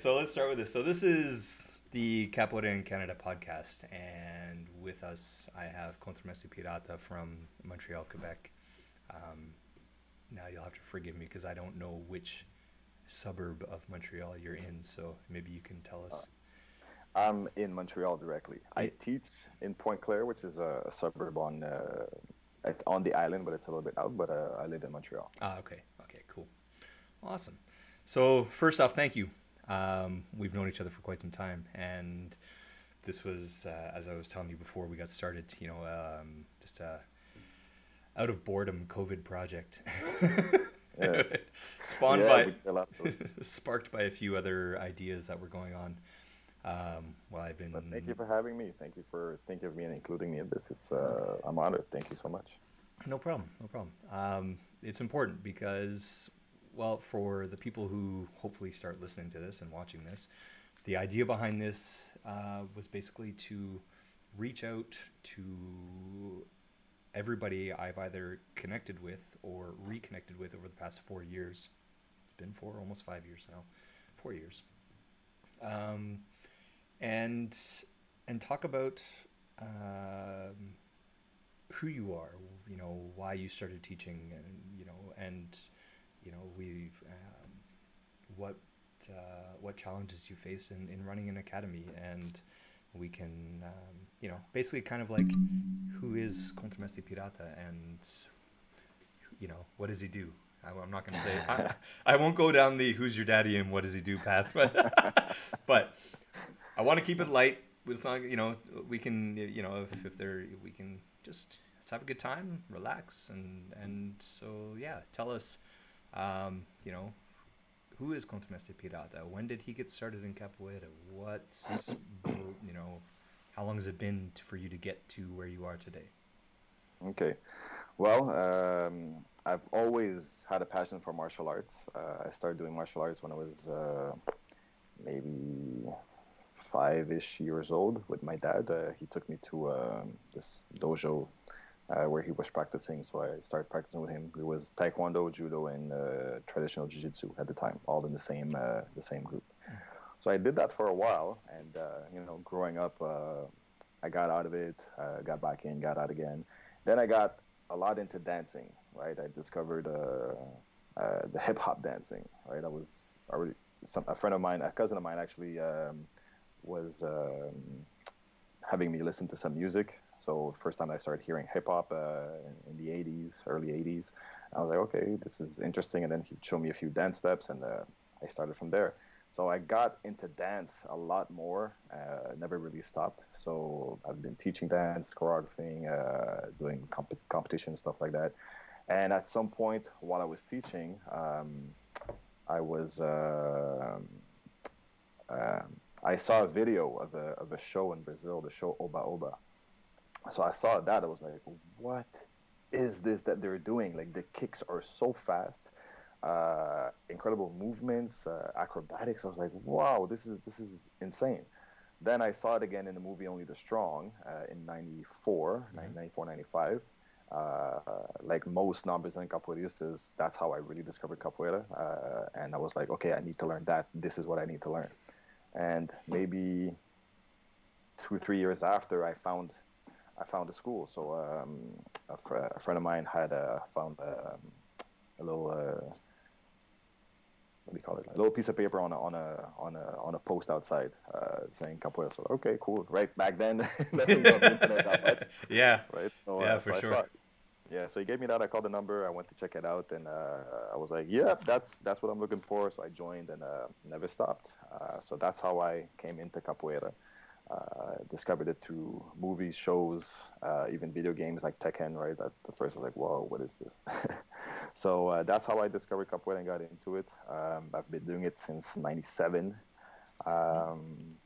so let's start with this. So this is the Capoeira in Canada podcast, and with us I have Contramestre Pirata from Montreal, Quebec. Um, now you'll have to forgive me because I don't know which suburb of Montreal you're in, so maybe you can tell us. I'm in Montreal directly. I teach in Pointe Claire, which is a, a suburb on uh, it's on the island, but it's a little bit out. But uh, I live in Montreal. Ah, okay, okay, cool, awesome. So first off, thank you. Um, we've known each other for quite some time, and this was, uh, as I was telling you before we got started, you know, um, just a out of boredom COVID project, Yeah. spawned yeah, by, we fell out, so- sparked by a few other ideas that were going on. Um, well, I've been. But thank you for having me. Thank you for thinking of me and including me in this. It's uh, I'm honored. Thank you so much. No problem. No problem. Um, it's important because, well, for the people who hopefully start listening to this and watching this, the idea behind this uh, was basically to reach out to everybody I've either connected with or reconnected with over the past four years. It's been four, almost five years now, four years. Um, and and talk about um, who you are, you know, why you started teaching, and you know, and you know, we've um, what uh, what challenges you face in, in running an academy, and we can, um, you know, basically kind of like who is Contramestre Pirata, and you know, what does he do? I'm not going to say I, I won't go down the who's your daddy and what does he do path, but but I want to keep it light. It's not, you know, we can, you know, if, if there, we can just let's have a good time, relax, and and so yeah, tell us, um, you know, who is Contramestre Pirata? When did he get started in capoeira? What's, you know, how long has it been to, for you to get to where you are today? Okay. Well, um, I've always had a passion for martial arts. Uh, I started doing martial arts when I was uh, maybe five-ish years old with my dad. Uh, he took me to um, this dojo uh, where he was practicing, so I started practicing with him. It was taekwondo, judo, and uh, traditional jiu-jitsu at the time, all in the same uh, the same group. So I did that for a while, and uh, you know, growing up, uh, I got out of it, uh, got back in, got out again. Then I got a lot into dancing, right? I discovered the hip hop dancing, right? I was already some, a friend of mine, a cousin of mine, actually um, was um, having me listen to some music. So first time I started hearing hip hop uh, in, the '80s, early '80s, I was like, okay, this is interesting. And then he showed me a few dance steps, and uh, I started from there. So I got into dance a lot more. Uh, never really stopped. So I've been teaching dance, choreographing, uh, doing comp- competition stuff like that. And at some point while I was teaching, um, I was um, um, I saw a video of a of a show in Brazil, the show Oba Oba. So I saw that. I was like, what is this that they're doing? Like the kicks are so fast uh, incredible movements, uh, acrobatics. I was like, wow, this is this is insane. Then I saw it again in the movie Only the Strong uh, in 94, Mhm. 94, 95. Uh, like most non-Brazilian capoeiristas, that's how I really discovered capoeira. Uh, and I was like, okay, I need to learn that. This is what I need to learn. And maybe two, three years after, I found I found a school. So um, a, fr- a friend of mine had uh, found um, a little uh, what do you call it? A little piece of paper on a on a on a on a post outside uh, saying capoeira. So okay, cool. Right back then, nothing was on the internet that much, yeah, right? So, Yeah, uh, for so sure. Yeah, so he gave me that. I called the number. I went to check it out, and uh, I was like, "Yeah, that's that's what I'm looking for." So I joined and uh, never stopped. Uh, so that's how I came into capoeira. Uh, discovered it through movies, shows, uh, even video games like Tekken. Right, at the first I was like, "Whoa, what is this?" so uh, that's how I discovered capoeira and got into it. Um, I've been doing it since '97. Um,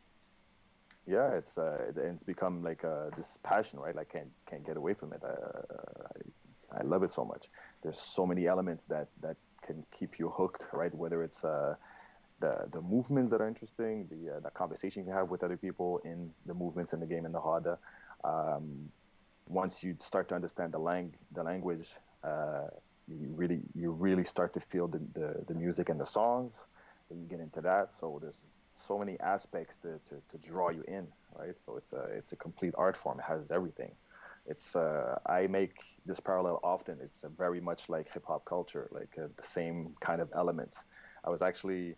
yeah, it's uh, it- it's become like uh, this passion, right? Like can't can't get away from it. Uh, I, I love it so much. There's so many elements that that can keep you hooked, right? Whether it's the the movements that are interesting, the uh, the conversation you have with other people in the movements in the game in the roda. Um, once you start to understand the lang the language, uh, you really you really start to feel the, the, the music and the songs. Then you get into that. So there's so many aspects to, to, to draw you in, right? So it's a it's a complete art form. It has everything. It's uh, I make this parallel often. It's very much like hip hop culture, like uh, the same kind of elements. I was actually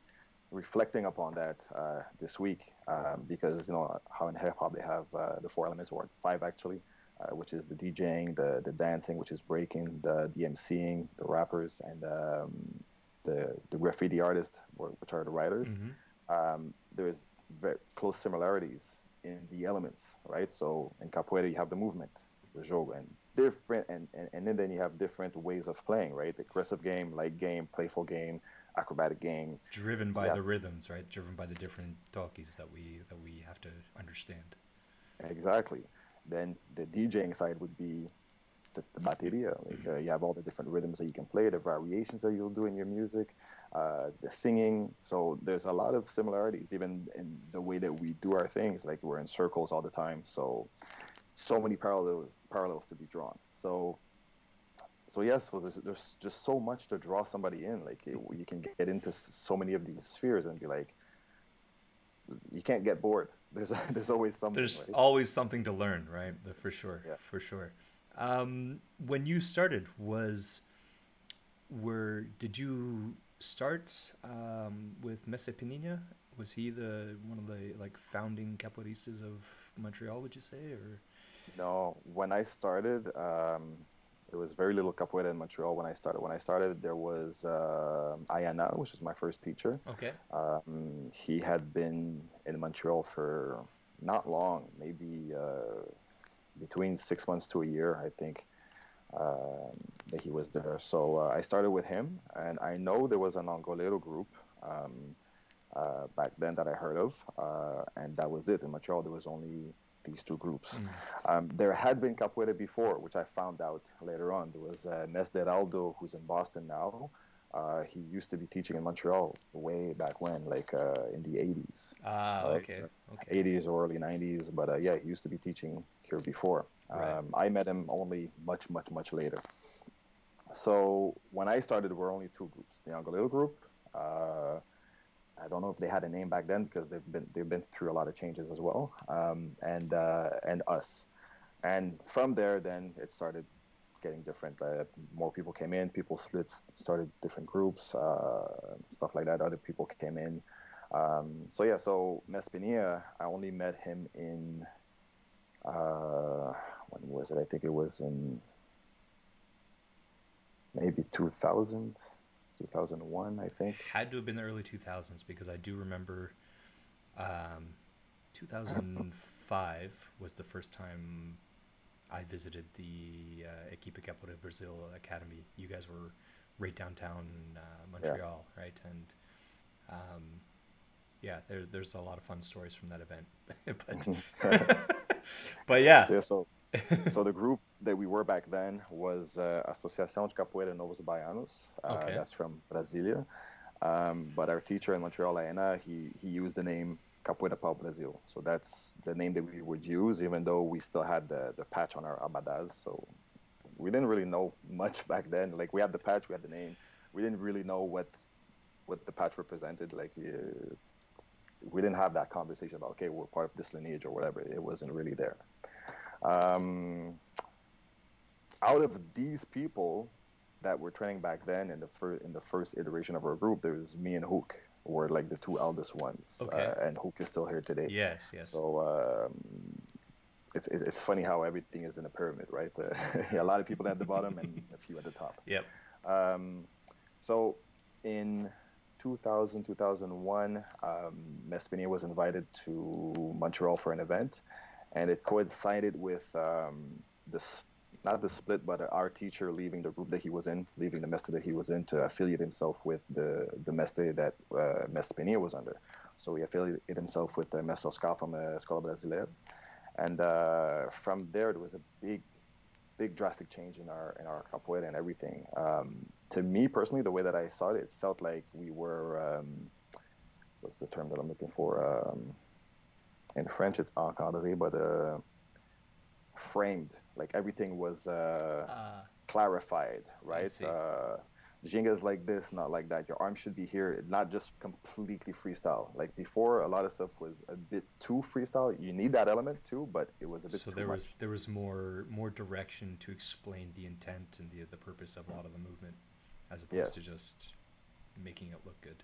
reflecting upon that uh, this week um, because you know how in hip hop they have uh, the four elements or five actually, uh, which is the DJing, the the dancing, which is breaking, the the MCing, the rappers, and um, the the graffiti artists, which are the writers. Mm-hmm. Um, there's very close similarities in the elements, right? So in capoeira you have the movement, the jogo, and different, and, and, and then you have different ways of playing, right? The Aggressive game, light game, playful game, acrobatic game. Driven by yeah. the rhythms, right? Driven by the different toques that we that we have to understand. Exactly. Then the DJing side would be the, the bateria. Like, uh, you have all the different rhythms that you can play, the variations that you'll do in your music, uh, the singing. So there's a lot of similarities, even in the way that we do our things. Like we're in circles all the time. So so many parallels parallels to be drawn. So so yes, there's, there's just so much to draw somebody in. Like you can get into so many of these spheres and be like, you can't get bored. There's there's always something. There's right? always something to learn, right? For sure, yeah. for sure. Um, when you started, was were did you start um, with Mestre Peninha? Was he the one of the like founding capoeiristas of Montreal? Would you say or? No, when I started, um, there was very little capoeira in Montreal when I started. When I started, there was uh, Ayana, which was my first teacher. Okay. Um, he had been in Montreal for not long, maybe uh, between six months to a year, I think, um, that he was there. So uh, I started with him, and I know there was an Angoleiro group um, uh, back then that I heard of, uh, and that was it. In Montreal, there was only these two groups. Mm. Um, there had been capoeira before, which I found out later on. There was uh, Nesderaldo, who's in Boston now. Uh, he used to be teaching in Montreal way back when, like uh, in the 80s. Ah, right? okay. okay. 80s or early 90s. But uh, yeah, he used to be teaching here before. Right. Um, I met him only much, much, much later. So when I started, there were only two groups the Angoleiro group. I don't know if they had a name back then because they've been they've been through a lot of changes as well, um, and uh, and us, and from there then it started getting different. Uh, more people came in, people split, started different groups, uh, stuff like that. Other people came in. Um, so yeah, so Mestre Peninha, I only met him in uh, when was it? I think it was in maybe 2000 2001, I think. Had to have been the early 2000s because I do remember um, 2005 was the first time I visited the uh, Equipe Capoeira Brazil Academy. You guys were right downtown uh, Montreal, yeah. right? And um, yeah, there, there's a lot of fun stories from that event. but, but yeah. yeah so so the group that we were back then was uh, Associação de Capoeira Novos Baianos. Uh, okay. That's from Brasilia. Um, but our teacher in Montreal, Aena, he, he used the name Capoeira Pau Brasil. So that's the name that we would use, even though we still had the, the patch on our abadas. So we didn't really know much back then. Like we had the patch, we had the name. We didn't really know what what the patch represented. Like uh, we didn't have that conversation about okay, we're part of this lineage or whatever. It wasn't really there. Um, out of these people that were training back then in the first in the first iteration of our group, there was me and Hook were like the two eldest ones, okay. uh, and Hook is still here today. Yes, yes. So um, it's it's funny how everything is in a pyramid, right? Uh, a lot of people at the bottom and a few at the top. Yep. Um, so in 2000 2001, um, Mestre Peninha was invited to Montreal for an event and it coincided with um, this not the split, but our teacher leaving the group that he was in, leaving the mestre that he was in to affiliate himself with the the mestre that uh, Mestre was under. So he affiliated himself with the Mestre Oscar from the Escola Brasileira, and uh, from there it was a big, big drastic change in our in our capoeira and everything. Um, to me personally, the way that I saw it, it felt like we were um, what's the term that I'm looking for? Um, in French it's encadré, but uh, framed. Like everything was uh, uh, clarified, right? Uh, Ginga is like this, not like that. Your arm should be here, not just completely freestyle. Like before, a lot of stuff was a bit too freestyle. You need that element too, but it was a bit So too there much. was there was more more direction to explain the intent and the the purpose of a lot of the movement, as opposed to just making it look good.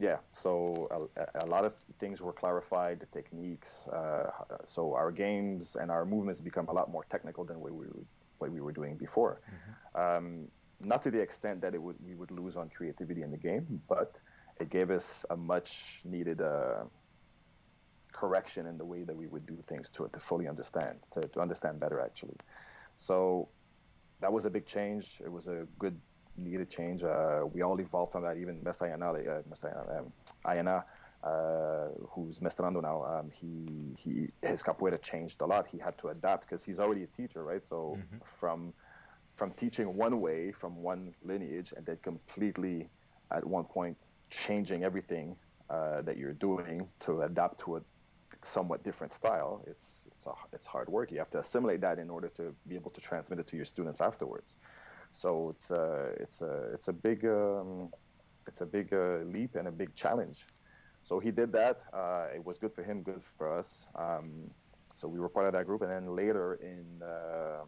Yeah, so a, a lot of things were clarified, the techniques. Uh, so our games and our movements become a lot more technical than what we were, what we were doing before. Um, not to the extent that it would we would lose on creativity in the game, but it gave us a much needed uh, correction in the way that we would do things to to fully understand, to, to understand better actually. So that was a big change. It was a good needed change. Uh, we all evolved from that. Even Mestayana, uh, Mestayana, um, Ayana, uh, who's Mestrando now, um, he he his capoeira changed a lot. He had to adapt because he's already a teacher, right? So Mhm. from from teaching one way from one lineage and then completely at one point changing everything uh, that you're doing to adapt to a somewhat different style, it's it's a, it's hard work. You have to assimilate that in order to be able to transmit it to your students afterwards. So it's a it's a it's a big um, it's a big uh, leap and a big challenge. So he did that. Uh, it was good for him, good for us. Um, so we were part of that group, and then later in uh,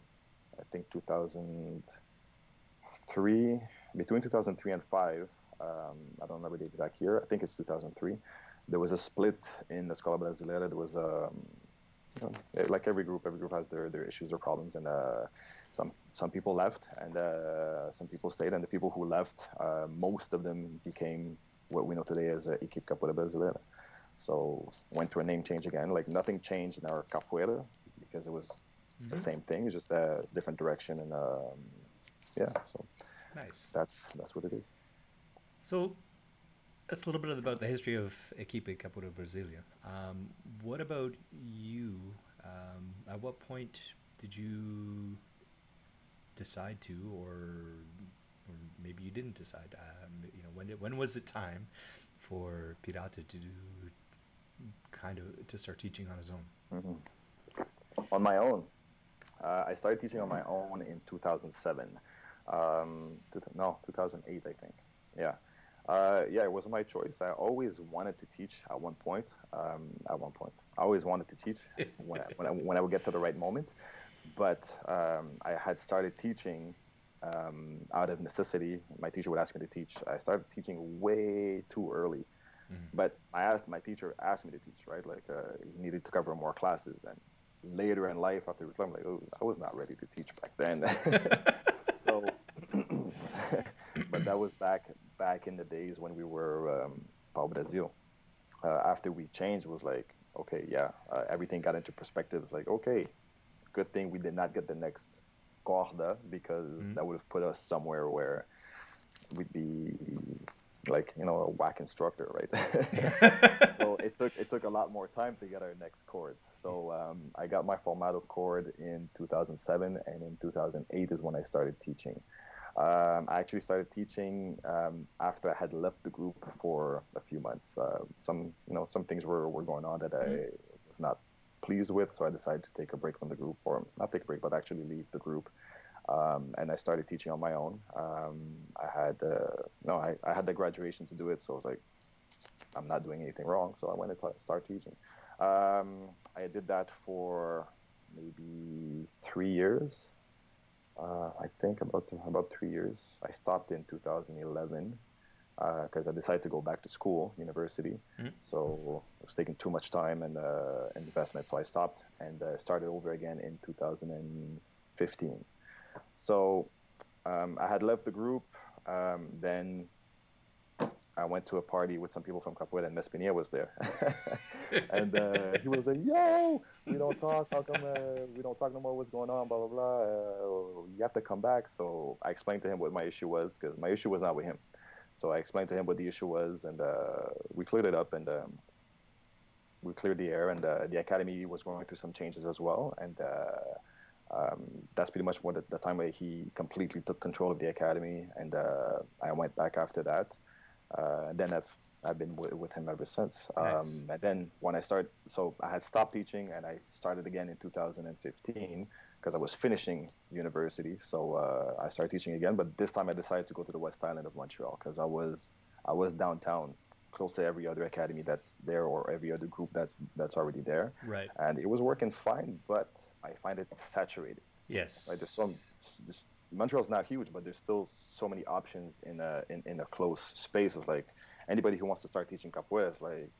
I think 2003, between 2003 and five, um, I don't remember the exact year. I think it's 2003. There was a split in the Escola Brasileira. There was um, you know, like every group, every group has their, their issues or problems, and uh, some people left, and uh, some people stayed, and the people who left, uh, most of them became what we know today as uh, Equipe Capoeira Brasileira. So went through a name change again. Like nothing changed in our capoeira because it was the Mhm. same thing, it's just a different direction, and um, yeah, so Nice. that's that's what it is. So that's a little bit about the history of Equipe Capoeira Brasileira. Um, what about you? Um, at what point did you decide to, or, or maybe you didn't decide? Um, you know, when did, when was it time for Pirata to do kind of to start teaching on his own? hmm On my own, uh, I started teaching on my own in 2007. Um, two, no, 2008, I think. Yeah. Uh, yeah, it was my choice. I always wanted to teach at one point. Um, at one point, I always wanted to teach when I, when I, when I would get to the right moment. But um, I had started teaching um, out of necessity. My teacher would ask me to teach. I started teaching way too early. Mhm. But I asked my teacher asked me to teach, right? Like uh, he needed to cover more classes. And later in life, after reflecting, like, oh, I was not ready to teach back then. so, but that was back back in the days when we were um, Pau Brasil. Uh, after we changed, it was like, okay, yeah, uh, everything got into perspective. It's like, okay, good thing we did not get the next corda because Mhm. that would have put us somewhere where we'd be like, you know, a whack instructor, right? so it took it took a lot more time to get our next chords. So um, I got my formado chord in 2007, and in 2008 is when I started teaching. Um, I actually started teaching um, after I had left the group for a few months. Uh, some you know some things were, were going on that I not pleased with, so I decided to take a break from the group, or not take a break, but actually leave the group. Um, and I started teaching on my own. Um, I had uh, no, I, I had the graduation to do it, so I was like, I'm not doing anything wrong, so I went to start teaching. Um, I did that for maybe three years. Uh, I think about about three years. I stopped in 2011 because I decided to go back to school, university. Mhm. So it was taking too much time and uh, investment, so I stopped and uh, started over again in 2015. So um, I had left the group. Um, then I went to a party with some people from Capoeira, and Mestre Peninha was there. and uh, he was like, "Yo, we don't talk. How come uh, we don't talk no more? What's going on? Blah blah blah. Uh, you have to come back." So I explained to him what my issue was because my issue was not with him. So I explained to him what the issue was, and uh, we cleared it up, and um, we cleared the air. And uh, the academy was going through some changes as well, and. Uh, um, that's pretty much what the, the time where he completely took control of the academy, and uh, I went back after that. Uh, and then I've I've been w- with him ever since. Um, and then when I started, so I had stopped teaching, and I started again in 2015 because I was finishing university. So uh, I started teaching again, but this time I decided to go to the West Island of Montreal because I was I was downtown, close to every other academy that's there or every other group that's that's already there. Right. And it was working fine, but I find it saturated. Yes. Right. There's some. There's, Montreal's not huge, but there's still so many options in a in, in a close space. It's like anybody who wants to start teaching capoeira is like,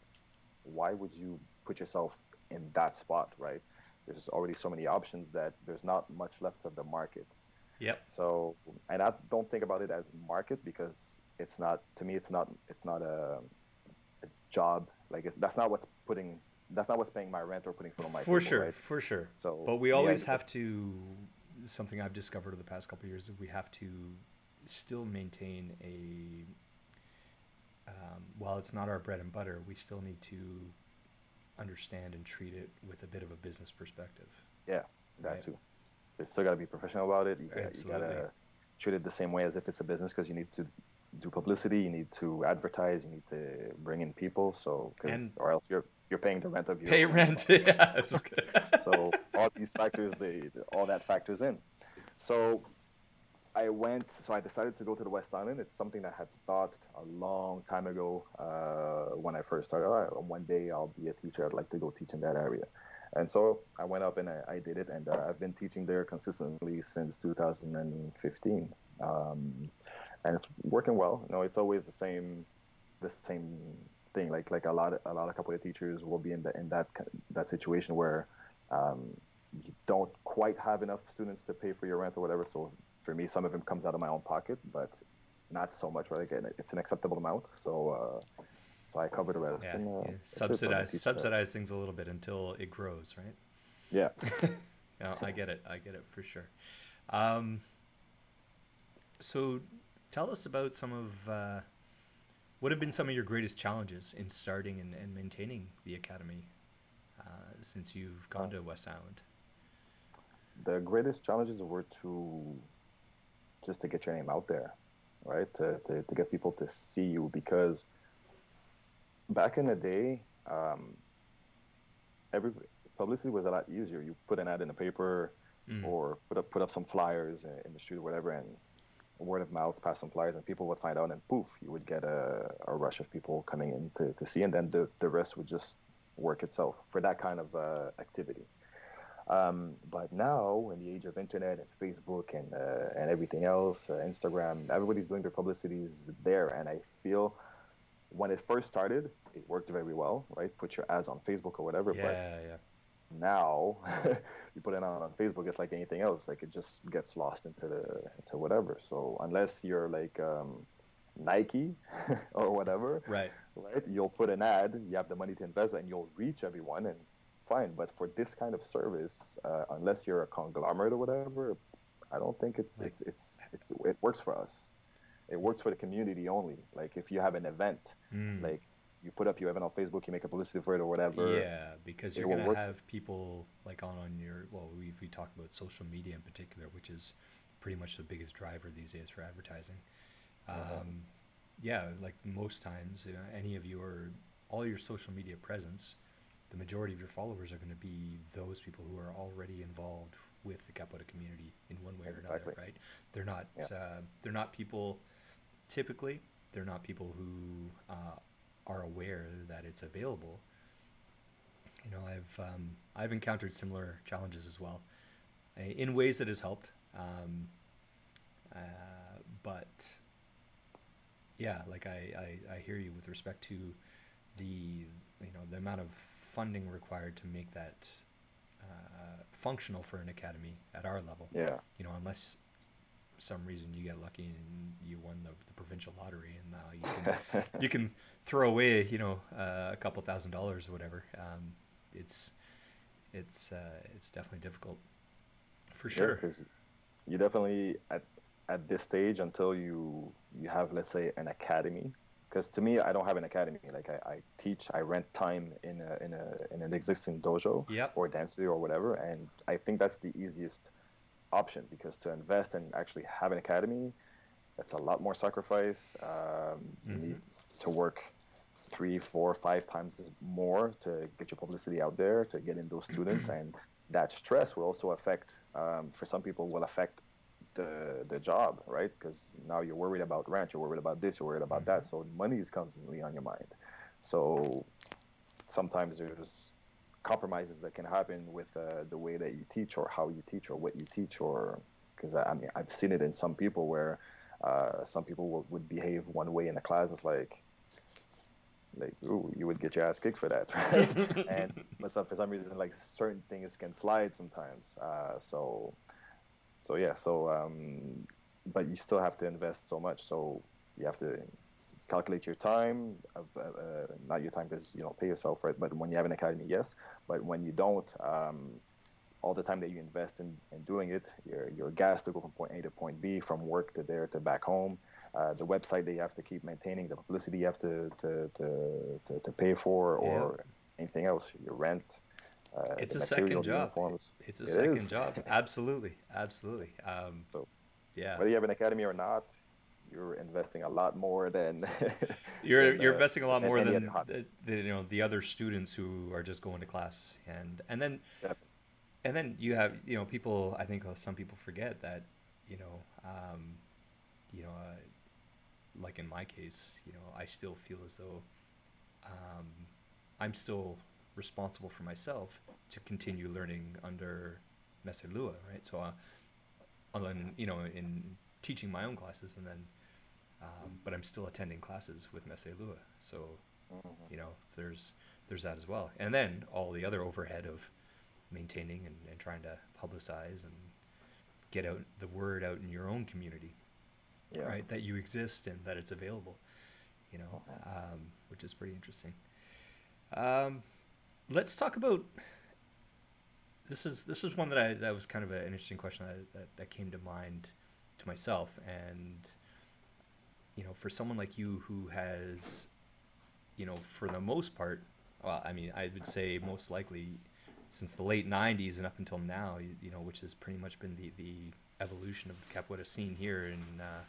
why would you put yourself in that spot, right? There's already so many options that there's not much left of the market. Yep. So, and I don't think about it as market because it's not to me. It's not. It's not a, a job. Like it's, that's not what's putting. That's not what's paying my rent or putting food on my for table, sure, right? for sure. So, but we always it's- have to. Something I've discovered over the past couple of years is we have to still maintain a. Um, while it's not our bread and butter, we still need to understand and treat it with a bit of a business perspective. Yeah, that Right. too. You still got to be professional about it. You, got, you Absolutely. gotta treat it the same way as if it's a business because you need to do publicity, you need to advertise, you need to bring in people. So, 'cause- And- or else you're you're paying the rent of your Pay rent. yeah. this is good. so all these factors, they all that factors in. So I went. So I decided to go to the West Island. It's something that I had thought a long time ago uh, when I first started. "Oh, one day I'll be a teacher. I'd like to go teach in that area. And so I went up and I, I did it, and uh, I've been teaching there consistently since 2015, um, and it's working well. You know, it's always the same, the same thing. Like like a lot of, a lot of couple of teachers will be in the in that that situation where um, you don't quite have enough students to pay for your rent or whatever. So for me, some of them comes out of my own pocket, but not so much. Right? Again, it's an acceptable amount. So. Uh, so I cover the rest. Yeah, and, uh, yeah. subsidize something to teach, subsidize things a little bit until it grows, right? Yeah. no, I get it. I get it for sure. Um, so, tell us about some of uh, what have been some of your greatest challenges in starting and, and maintaining the academy uh, since you've gone to West Island. the greatest challenges were to just to get your name out there, right? To, to, to get people to see you because back in the day, um, every publicity was a lot easier. You put an ad in the paper Mm. or put up put up some flyers in- in the street or whatever, and word of mouth, pass some flyers, and people would find out, and poof, you would get a, a rush of people coming in to, to see, and then the, the rest would just work itself for that kind of uh, activity. Um, but now, in the age of internet and Facebook and uh, and everything else, uh, Instagram, everybody's doing their publicities there, and I feel when it first started, it worked very well, right? Put your ads on Facebook or whatever, Yeah, but yeah. now you put it on on Facebook, it's like anything else. Like it just gets lost into the into whatever. So unless you're like um, Nike or whatever, Right. right? You'll put an ad, you have the money to invest, and you'll reach everyone, and fine. But for this kind of service, uh, unless you're a conglomerate or whatever, I don't think it's Like- it's it's it's it works for us. It works for the community only. Like if you have an event, Mm. like you put up your event on Facebook, you make a publicity for it or whatever. Yeah, because you're gonna work. have people like on on your well, we we talk about social media in particular, which is pretty much the biggest driver these days for advertising. Um, Uh-huh. Yeah, like most times, you know, any of your all your social media presence, the majority of your followers are going to be those people who are already involved with the Capoeira community in one way or another, Exactly. right? They're not Yeah. uh, they're not people typically they're not people who uh, are aware that it's available you know i've um, i've encountered similar challenges as well uh, in ways that has helped um, uh, but yeah like I, I i hear you with respect to the you know the amount of funding required to make that uh, functional for an academy at our level Yeah. you know unless some reason you get lucky and you won the, the provincial lottery and now you can you can throw away you know uh, a couple thousand dollars or whatever um, it's it's uh, it's definitely difficult for Yeah, you definitely at at this stage until you you have let's say an academy. Because to me, I don't have an academy. Like I, I teach, I rent time in a, in a in an existing dojo Yep. or dance studio or whatever, and I think that's the easiest option because to invest and actually have an academy, that's a lot more sacrifice. Um, You Mhm. need to work three, four, five times more to get your publicity out there, to get in those students, and that stress will also affect, um, for some people, will affect the the job, right? Because now you're worried about rent, you're worried about this, you're worried about that. So money is constantly on your mind. So sometimes there's compromises that can happen with uh, the way that you teach or how you teach or what you teach or because I, I, mean I've seen it in some people where uh, some people will, would behave one way in a class. It's like like ooh, you would get your ass kicked for that, right? and but some, for some reason, like certain things can slide sometimes. Uh, so so yeah, so um, but you still have to invest so much. So you have to calculate your time, of, uh, uh, not your time because you don't pay yourself for it. But when you have an academy, yes. But when you don't, um, all the time that you invest in, in doing it, your your gas to go from point A to point B, from work to there to back home, uh, the website that you have to keep maintaining, the publicity you have to to to, to, to pay for, or yeah. anything else, your rent. Uh, it's a second job. It's a it second is. job. Absolutely, absolutely. Um, so, yeah. Whether you have an academy or not, you're investing a lot more than you're than, you're uh, investing a lot more than the, the, you know the other students who are just going to class and and then yep. and then you have you know people I think some people forget that you know um, you know uh, like in my case you know I still feel as though um, I'm still responsible for myself to continue learning under Messe Lua right so uh, you know in teaching my own classes and then um, but I'm still attending classes with Messe Lua. So, mm-hmm. you know, there's there's that as well. And then all the other overhead of maintaining and, and trying to publicize and get out the word out in your own community, yeah. right? That you exist and that it's available, you know, um, which is pretty interesting. Um, let's talk about this is this is one that I that was kind of an interesting question that, that, that came to mind to myself and you know, for someone like you who has, you know, for the most part, well, I mean, I would say most likely since the late 90s and up until now, you, you know, which has pretty much been the, the evolution of the capoeira scene here in, uh,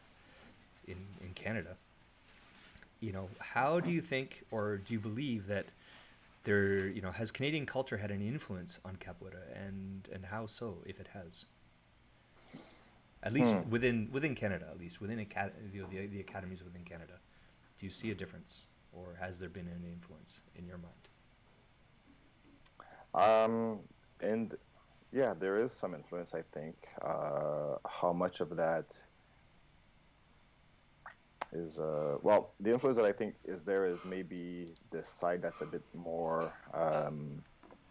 in, in Canada. You know, how do you think or do you believe that there, you know, has Canadian culture had an influence on capoeira and, and how so, if it has? at least hmm. within within Canada, at least within acad- the, the, the academies within Canada. Do you see a difference, or has there been any influence in your mind? Um, and yeah, there is some influence. I think uh, how much of that is uh, well, the influence that I think is there is maybe the side that's a bit more um,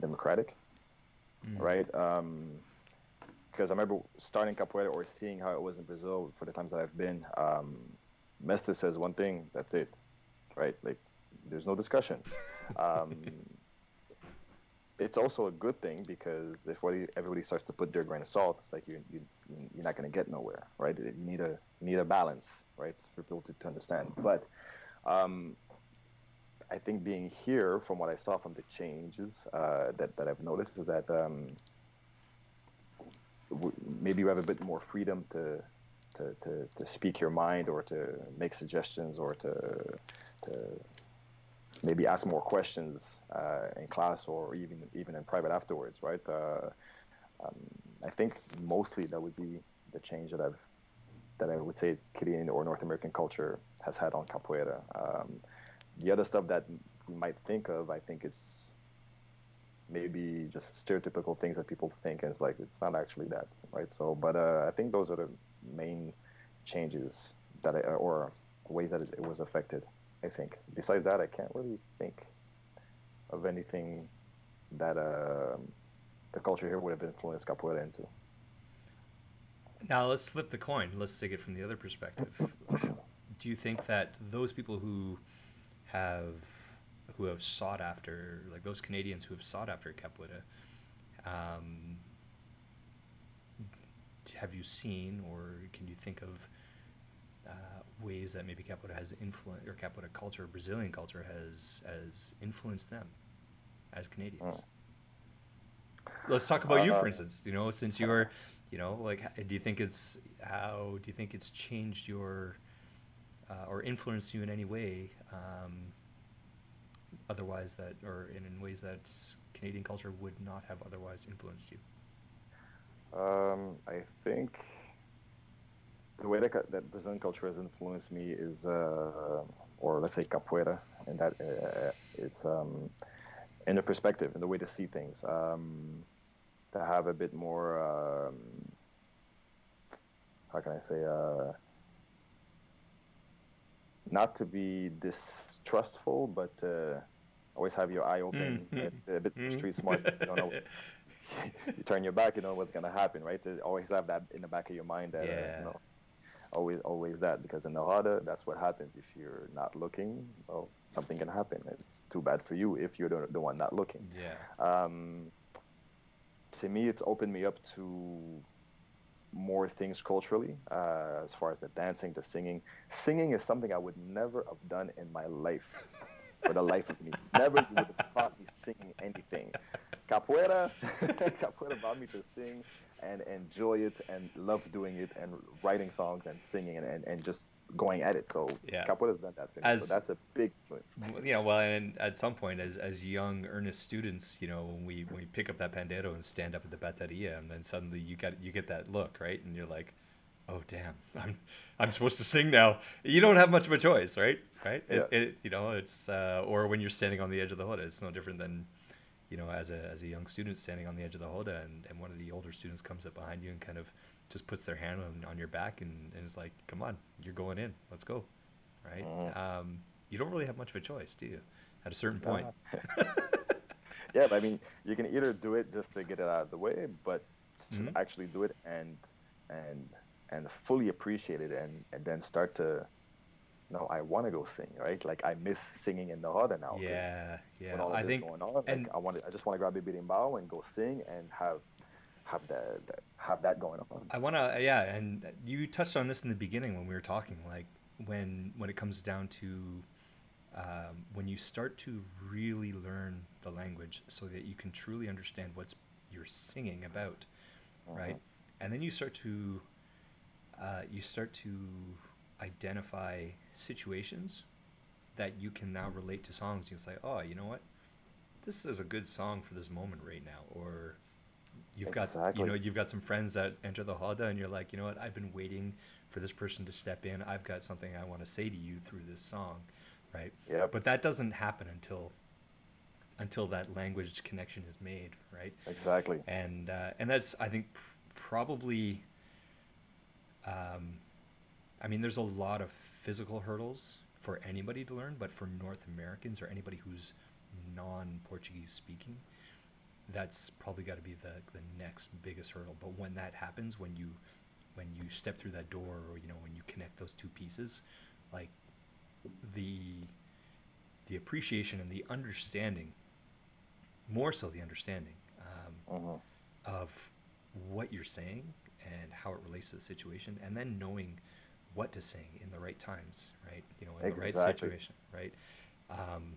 democratic, mm. right? Um, because I remember starting capoeira or seeing how it was in Brazil for the times that I've been. Um, Mestre says one thing, that's it, right? Like, there's no discussion. Um, it's also a good thing because if everybody starts to put their grain of salt, it's like you, you you're not going to get nowhere, right? You need a you need a balance, right, for people to, to understand. But um, I think being here, from what I saw from the changes uh, that that I've noticed, is that um, maybe you have a bit more freedom to, to, to, to speak your mind or to make suggestions or to, to maybe ask more questions uh, in class or even even in private afterwards, right? Uh, um, I think mostly that would be the change that I've that I would say Canadian or North American culture has had on capoeira. Um, the other stuff that we might think of, I think it's maybe just stereotypical things that people think, and it's like it's not actually that, right? So, but uh, I think those are the main changes that I, or ways that it was affected. I think. Besides that, I can't really think of anything that uh, the culture here would have influenced capoeira into. Now let's flip the coin. Let's take it from the other perspective. Do you think that those people who have who have sought after, like those Canadians who have sought after capoeira, um, have you seen or can you think of uh, ways that maybe capoeira has influenced, or capoeira culture, Brazilian culture has has influenced them as Canadians? Oh. Let's talk about uh, you, for instance. You know, since you're, you know, like, do you think it's how do you think it's changed your uh, or influenced you in any way? Um, otherwise that, or in, in ways that Canadian culture would not have otherwise influenced you? Um, I think the way that, that Brazilian culture has influenced me is, uh, or let's say capoeira, and that uh, it's um, in the perspective in the way to see things. Um, to have a bit more, um, how can I say, uh, not to be distrustful, but uh, always have your eye open, mm-hmm. a bit mm-hmm. street smart. You don't know. you turn your back, you know what's gonna happen, right? To always have that in the back of your mind that yeah. uh, you know, always, always that because in harder, that's what happens. If you're not looking, well, something can happen. It's too bad for you if you're the, the one not looking. Yeah. Um, to me, it's opened me up to more things culturally, uh, as far as the dancing, the singing. Singing is something I would never have done in my life, for the life of me. Never would have thought me singing anything. Capoeira, capoeira brought me to sing and enjoy it and love doing it and writing songs and singing and, and, and just going at it. So yeah. Capoeira's done that thing. As, so that's a big influence. You know, well, and at some point, as as young, earnest students, you know, when we when we pick up that pandeiro and stand up at the bateria, and then suddenly you get you get that look, right? And you're like, oh damn, I'm I'm supposed to sing now. You don't have much of a choice, right? Right? Yeah. It, it, you know, it's uh, or when you're standing on the edge of the roda, it's no different than you know, as a as a young student standing on the edge of the roda, and, and one of the older students comes up behind you and kind of just puts their hand on, on your back and, and is like, "Come on, you're going in. Let's go." Right? Mm-hmm. Um, you don't really have much of a choice, do you? At a certain point. yeah, but I mean, you can either do it just to get it out of the way, but to mm-hmm. actually do it and and and fully appreciate it and and then start to no, I want to go sing, right? Like I miss singing in the roda now. Yeah, yeah. When all of I this think going on, and I want, I just want to grab a berimbau and go sing and have have that, that have that going on. I want to, yeah. And you touched on this in the beginning when we were talking, like when when it comes down to um, when you start to really learn the language so that you can truly understand what's you're singing about, mm-hmm. right? And then you start to uh, you start to identify situations that you can now relate to songs. You can say, oh, you know what? This is a good song for this moment right now. Or you've exactly. got you know you've got some friends that enter the roda and you're like, you know what? I've been waiting for this person to step in. I've got something I want to say to you through this song, right? Yeah. But that doesn't happen until until that language connection is made, right? Exactly. And uh, and that's I think pr- probably. Um, I mean, there's a lot of physical hurdles for anybody to learn, but for North Americans or anybody who's non-Portuguese speaking, that's probably got to be the the next biggest hurdle. But when that happens, when you when you step through that door, or you know when you connect those two pieces, like the the appreciation and the understanding, more so the understanding um, uh-huh. of what you're saying and how it relates to the situation, and then knowing what to sing in the right times, right? You know, in exactly. the right situation, right? Um,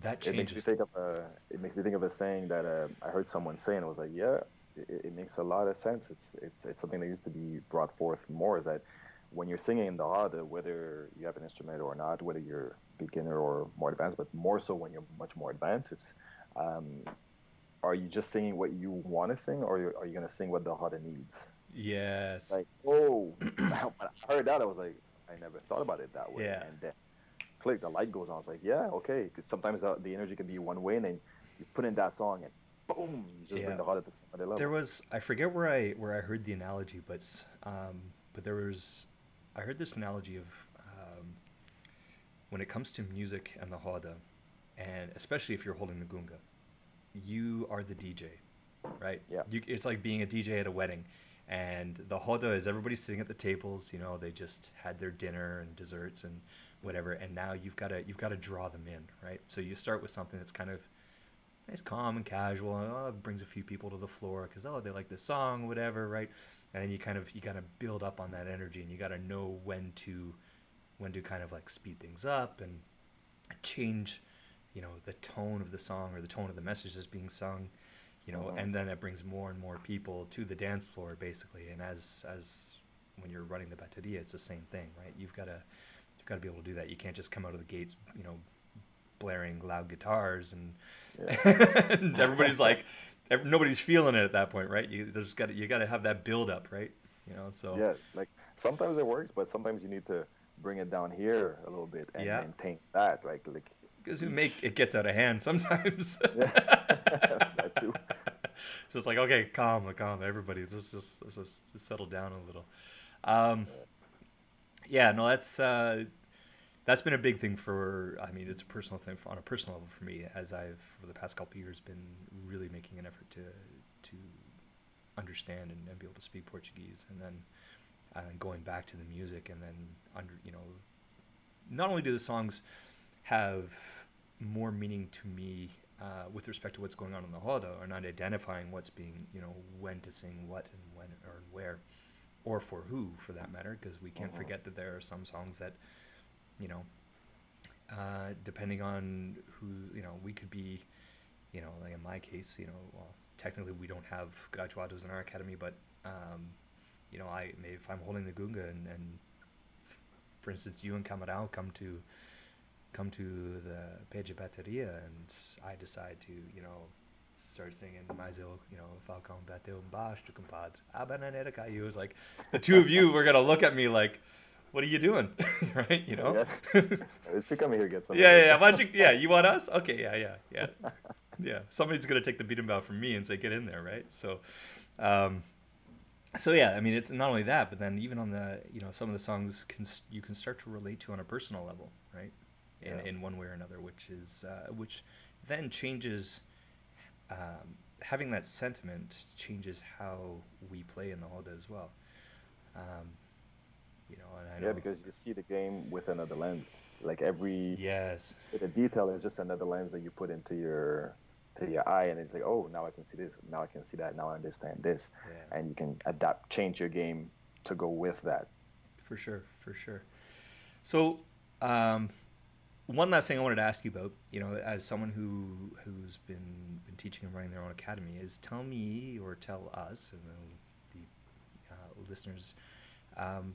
that changes. It makes me think of a. It makes me think of a saying that uh, I heard someone say, and I was like, yeah, it, it, makes a lot of sense. It's it's it's something that used to be brought forth more. Is that when you're singing in the roda, whether you have an instrument or not, whether you're beginner or more advanced, but more so when you're much more advanced, it's um, are you just singing what you want to sing, or are you going to sing what the roda needs? Yes. Like, oh, when I heard that, I was like, I never thought about it that way. Yeah. And then, click, the light goes on. I was like, yeah, okay. Because sometimes the, the, energy can be one way, and then you put in that song, and boom, you just yeah. bring the heart at the level. There was, I forget where I where I heard the analogy, but um, but there was, I heard this analogy of um, when it comes to music and the roda, and especially if you're holding the gunga, you are the DJ, right? Yeah. You, it's like being a DJ at a wedding and the roda is everybody sitting at the tables you know they just had their dinner and desserts and whatever and now you've got to you've got to draw them in right so you start with something that's kind of nice calm and casual and oh, it brings a few people to the floor because oh they like this song whatever right and then you kind of you got to build up on that energy and you got to know when to when to kind of like speed things up and change you know the tone of the song or the tone of the message that's being sung you know, uh-huh. and then it brings more and more people to the dance floor basically. And as as when you're running the bateria, it's the same thing, right? You've got to you've got to be able to do that. You can't just come out of the gates, you know, blaring loud guitars and, Yeah. and everybody's like nobody's feeling it at that point right you there's got you got to have that build up right you know so Yeah, like sometimes it works, but sometimes you need to bring it down here a little bit and Yeah. maintain that, right? Like, because it make it gets out of hand sometimes yeah, that too. so it's like okay calm calm everybody let's just let's just settle down a little um yeah no that's uh that's been a big thing for i mean it's a personal thing for, on a personal level for me as i've for the past couple years been really making an effort to to understand and, and be able to speak portuguese and then uh, going back to the music and then under you know not only do the songs have more meaning to me uh, with respect to what's going on in the roda or not identifying what's being you know when to sing what and when or where or for who for that matter because we can't Mhm. forget that there are some songs that you know uh, depending on who you know we could be you know like in my case you know well technically we don't have graduados in our academy but um, you know I maybe if I'm holding the gunga and, and for instance you and Camarão come to come to the pé da bateria and I decide to you know start singing mais eu you know Falcão bateu embaixo do compadre a bananeira caiu it's like the two of you were gonna look at me like what are you doing right you know If you come here, get some. yeah, yeah, yeah. Why don't you, yeah, you want us? Okay, yeah, yeah, yeah, yeah. Somebody's gonna take the berimbau from me and say, "Get in there," right? So, um, so yeah, I mean, it's not only that, but then even on the, you know, some of the songs can you can start to relate to on a personal level, right? In Yeah. in one way or another, which is uh, which then changes. Um, having that sentiment changes how we play in the roda as well. Um, you know, and I know. Yeah, because you see the game with another lens. Like every yes, the detail is just another lens that you put into your to your eye, and it's like, oh, now I can see this, now I can see that, now I understand this, yeah. and you can adapt, change your game to go with that. For sure, for sure. So, um, one last thing I wanted to ask you about, you know, as someone who who's been been teaching and running their own academy, is tell me or tell us and the, the uh, listeners, um,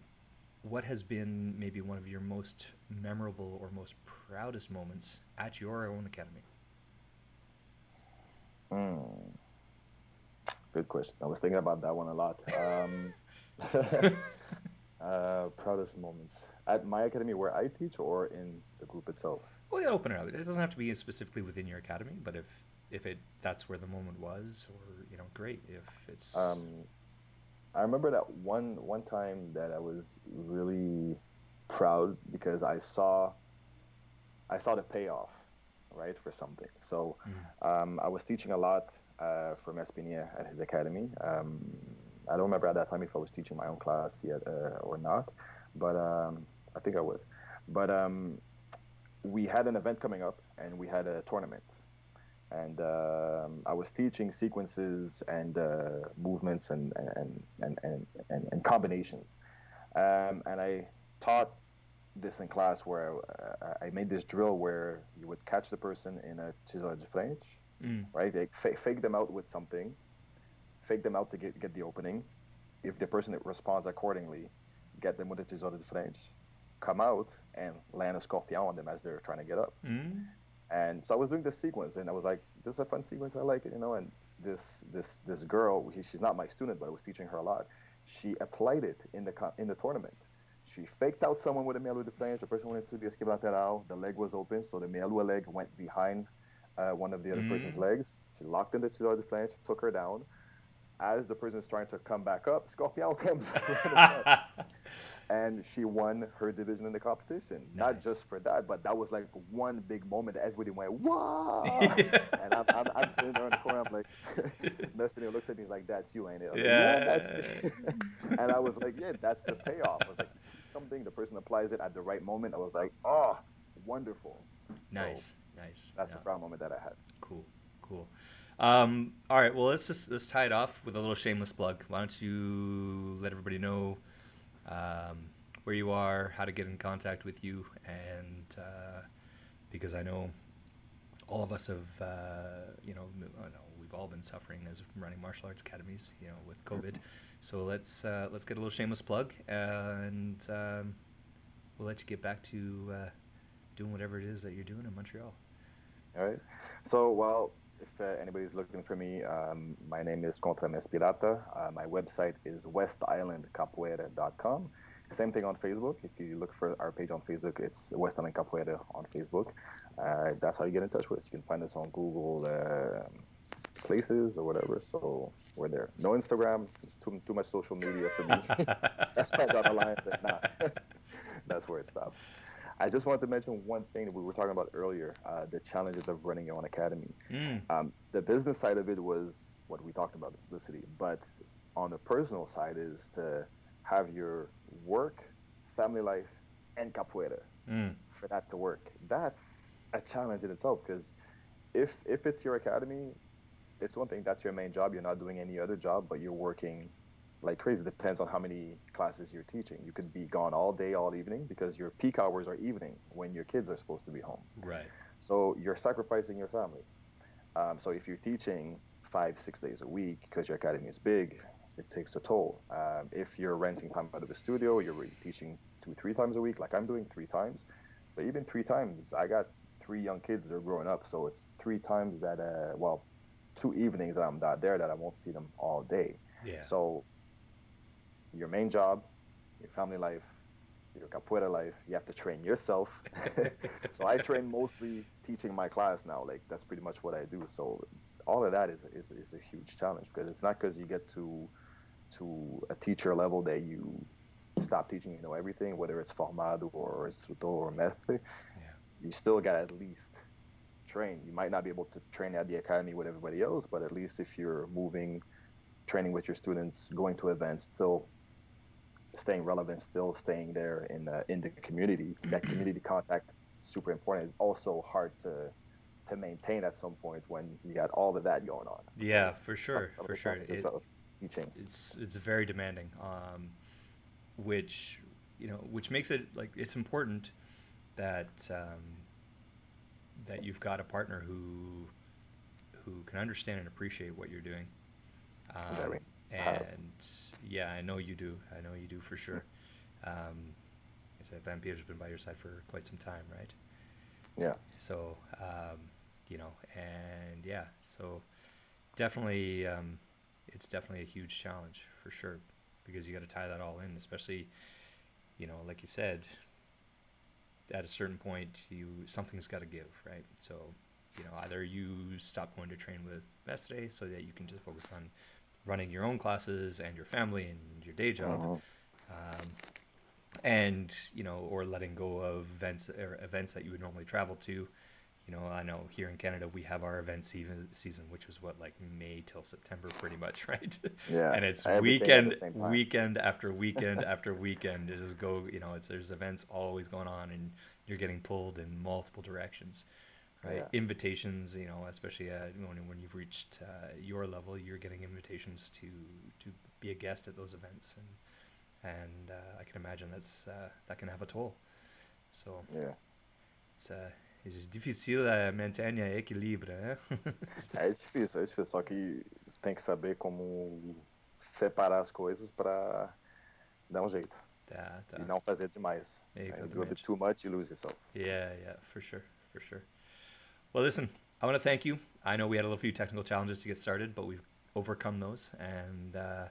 what has been maybe one of your most memorable or most proudest moments at your own academy? Hmm. Good question. I was thinking about that one a lot. Um, uh, proudest moments at my academy where I teach, or in the group itself. Well, yeah, open it up. It doesn't have to be specifically within your academy, but if if it that's where the moment was, or you know, great. If it's Um, I remember that one one time that I was really proud because I saw I saw the payoff, right, for something. So Mhm. um, I was teaching a lot uh, from Espinia at his academy. Um, I don't remember at that time if I was teaching my own class yet uh, or not, but um, I think I was. But um, we had an event coming up and we had a tournament. And um, I was teaching sequences and uh, movements and, and, and, and, and, and combinations. Um, and I taught this in class where uh, I made this drill where you would catch the person in a chisel de frente, Mm. right? They fa- fake them out with something, fake them out to get, get the opening. If the person responds accordingly, get them with a chisel de frente, come out and land a scorpion on them as they're trying to get up. Mm. And so I was doing this sequence, and I was like, "This is a fun sequence. I like it, you know." And this this this girl, he, she's not my student, but I was teaching her a lot. She applied it in the in the tournament. She faked out someone with a lua de frente. The person went into the esquiva lateral. The leg was open, so the lua leg went behind uh, one of the other person's Mm. legs. She locked in the chisel de frente, took her down. As the person is trying to come back up, Scorpion comes. and she won her division in the competition. Not just for that, but that was like one big moment that everybody went, "Wow!" and I'm, I'm, I'm sitting there in the corner. I'm like, Destiny looks at me he's like, "That's you, ain't it?" Like, Yeah. that's me." and I was like, "Yeah, that's the payoff." I was like, something the person applies it at the right moment. I was like, "Oh, wonderful!" nice, nice. That's yeah. the proud moment that I had. Cool, cool. Um, all right, well, let's just let's tie it off with a little shameless plug. Why don't you let everybody know um, where you are, how to get in contact with you, and uh, because I know all of us have, uh, you know, m- I know we've all been suffering as running martial arts academies, you know, with COVID. So let's uh, let's get a little shameless plug, and um, we'll let you get back to uh, doing whatever it is that you're doing in Montreal. All right. So, well, if uh, anybody's looking for me, um, my name is Contramestre Pirata. Uh, my website is westislandcapoeira.com. Same thing on Facebook. If you look for our page on Facebook, it's West Island Capoeira on Facebook. Uh, that's how you get in touch with us. You can find us on Google uh, Places or whatever. So we're there. No Instagram. Too, too much social media for me. that's I got the line. Nah. that's where it stops. I just wanted to mention one thing that we were talking about earlier: uh, the challenges of running your own academy. Mm. Um, the business side of it was what we talked about, the publicity. But on the personal side is to have your work, family life, and capoeira mm. for that to work. That's a challenge in itself because if if it's your academy, it's one thing. That's your main job. You're not doing any other job, but you're working like crazy. Depends on how many classes you're teaching. You could be gone all day, all evening because your peak hours are evening when your kids are supposed to be home. Right. So you're sacrificing your family. Um, so if you're teaching five, six days a week because your academy is big, it takes a toll. Um, if you're renting time out of the studio, you're teaching two, three times a week, like I'm doing three times. But even three times, I got three young kids that are growing up, so it's three times that, uh, well, two evenings that I'm not there that I won't see them all day. Yeah. So your main job, your family life, your capoeira life, you have to train yourself. so I train mostly teaching my class now. Like that's pretty much what I do. So all of that is, is, is a huge challenge because it's not because you get to to a teacher level that you stop teaching, you know, everything, whether it's formado or instructor or mestre, yeah. you still got at least train. You might not be able to train at the academy with everybody else, but at least if you're moving, training with your students, going to events, still staying relevant, still staying there in the, in the community, that community contact super important. It's also hard to to maintain at some point when you got all of that going on. Yeah, for sure, for sure. It. It's it's very demanding, um, which you know, which makes it like it's important that um, that you've got a partner who who can understand and appreciate what you're doing. Um, and yeah, I know you do. I know you do for sure. Um, I said Van Peter's been by your side for quite some time, right? Yeah. So, um, you know, and yeah, so definitely, um, it's definitely a huge challenge for sure because you got to tie that all in, especially, you know, like you said, at a certain point, you something's got to give, right? So, you know, either you stop going to train with Mestre so that you can just focus on running your own classes and your family and your day job, uh-huh. um, and you know, or letting go of events or events that you would normally travel to you know, I know here in Canada we have our event season, season which is what like May till September, pretty much, right? Yeah. and it's weekend, weekend after weekend after weekend. It just go, you know, it's there's events always going on, and you're getting pulled in multiple directions, right? Yeah. Invitations, you know, especially uh, when when you've reached uh, your level, you're getting invitations to to be a guest at those events, and and uh, I can imagine that's uh, that can have a toll. So yeah, it's uh, é difícil é, manter equilíbrio, né? é difícil, é difícil. Só que tem que saber como separar as coisas para dar um jeito. Tá, tá. E não fazer demais. Exatamente. Do it too much, you lose yourself. Yeah, yeah, for sure, for sure. Well, listen, I want to thank you. I know we had a little few technical challenges to get started, but we've overcome those, and uh,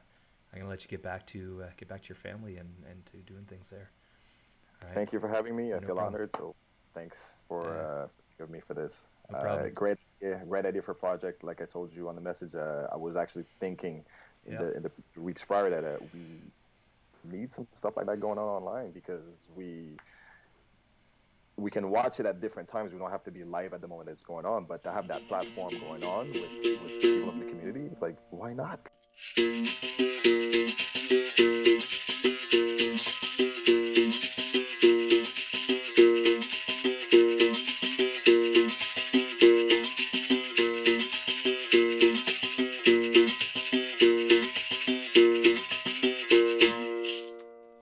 I'm gonna let you get back to uh, get back to your family and, and to doing things there. Thank you for having me. I no feel problem. honored. So thanks for yeah. uh, giving me for this. No uh, great, yeah, great idea for project. Like I told you on the message, uh, I was actually thinking in, yeah. the, in the weeks prior that uh, we need some stuff like that going on online because we we can watch it at different times. We don't have to be live at the moment that's going on, but to have that platform going on with, with people in the community, it's like, why not?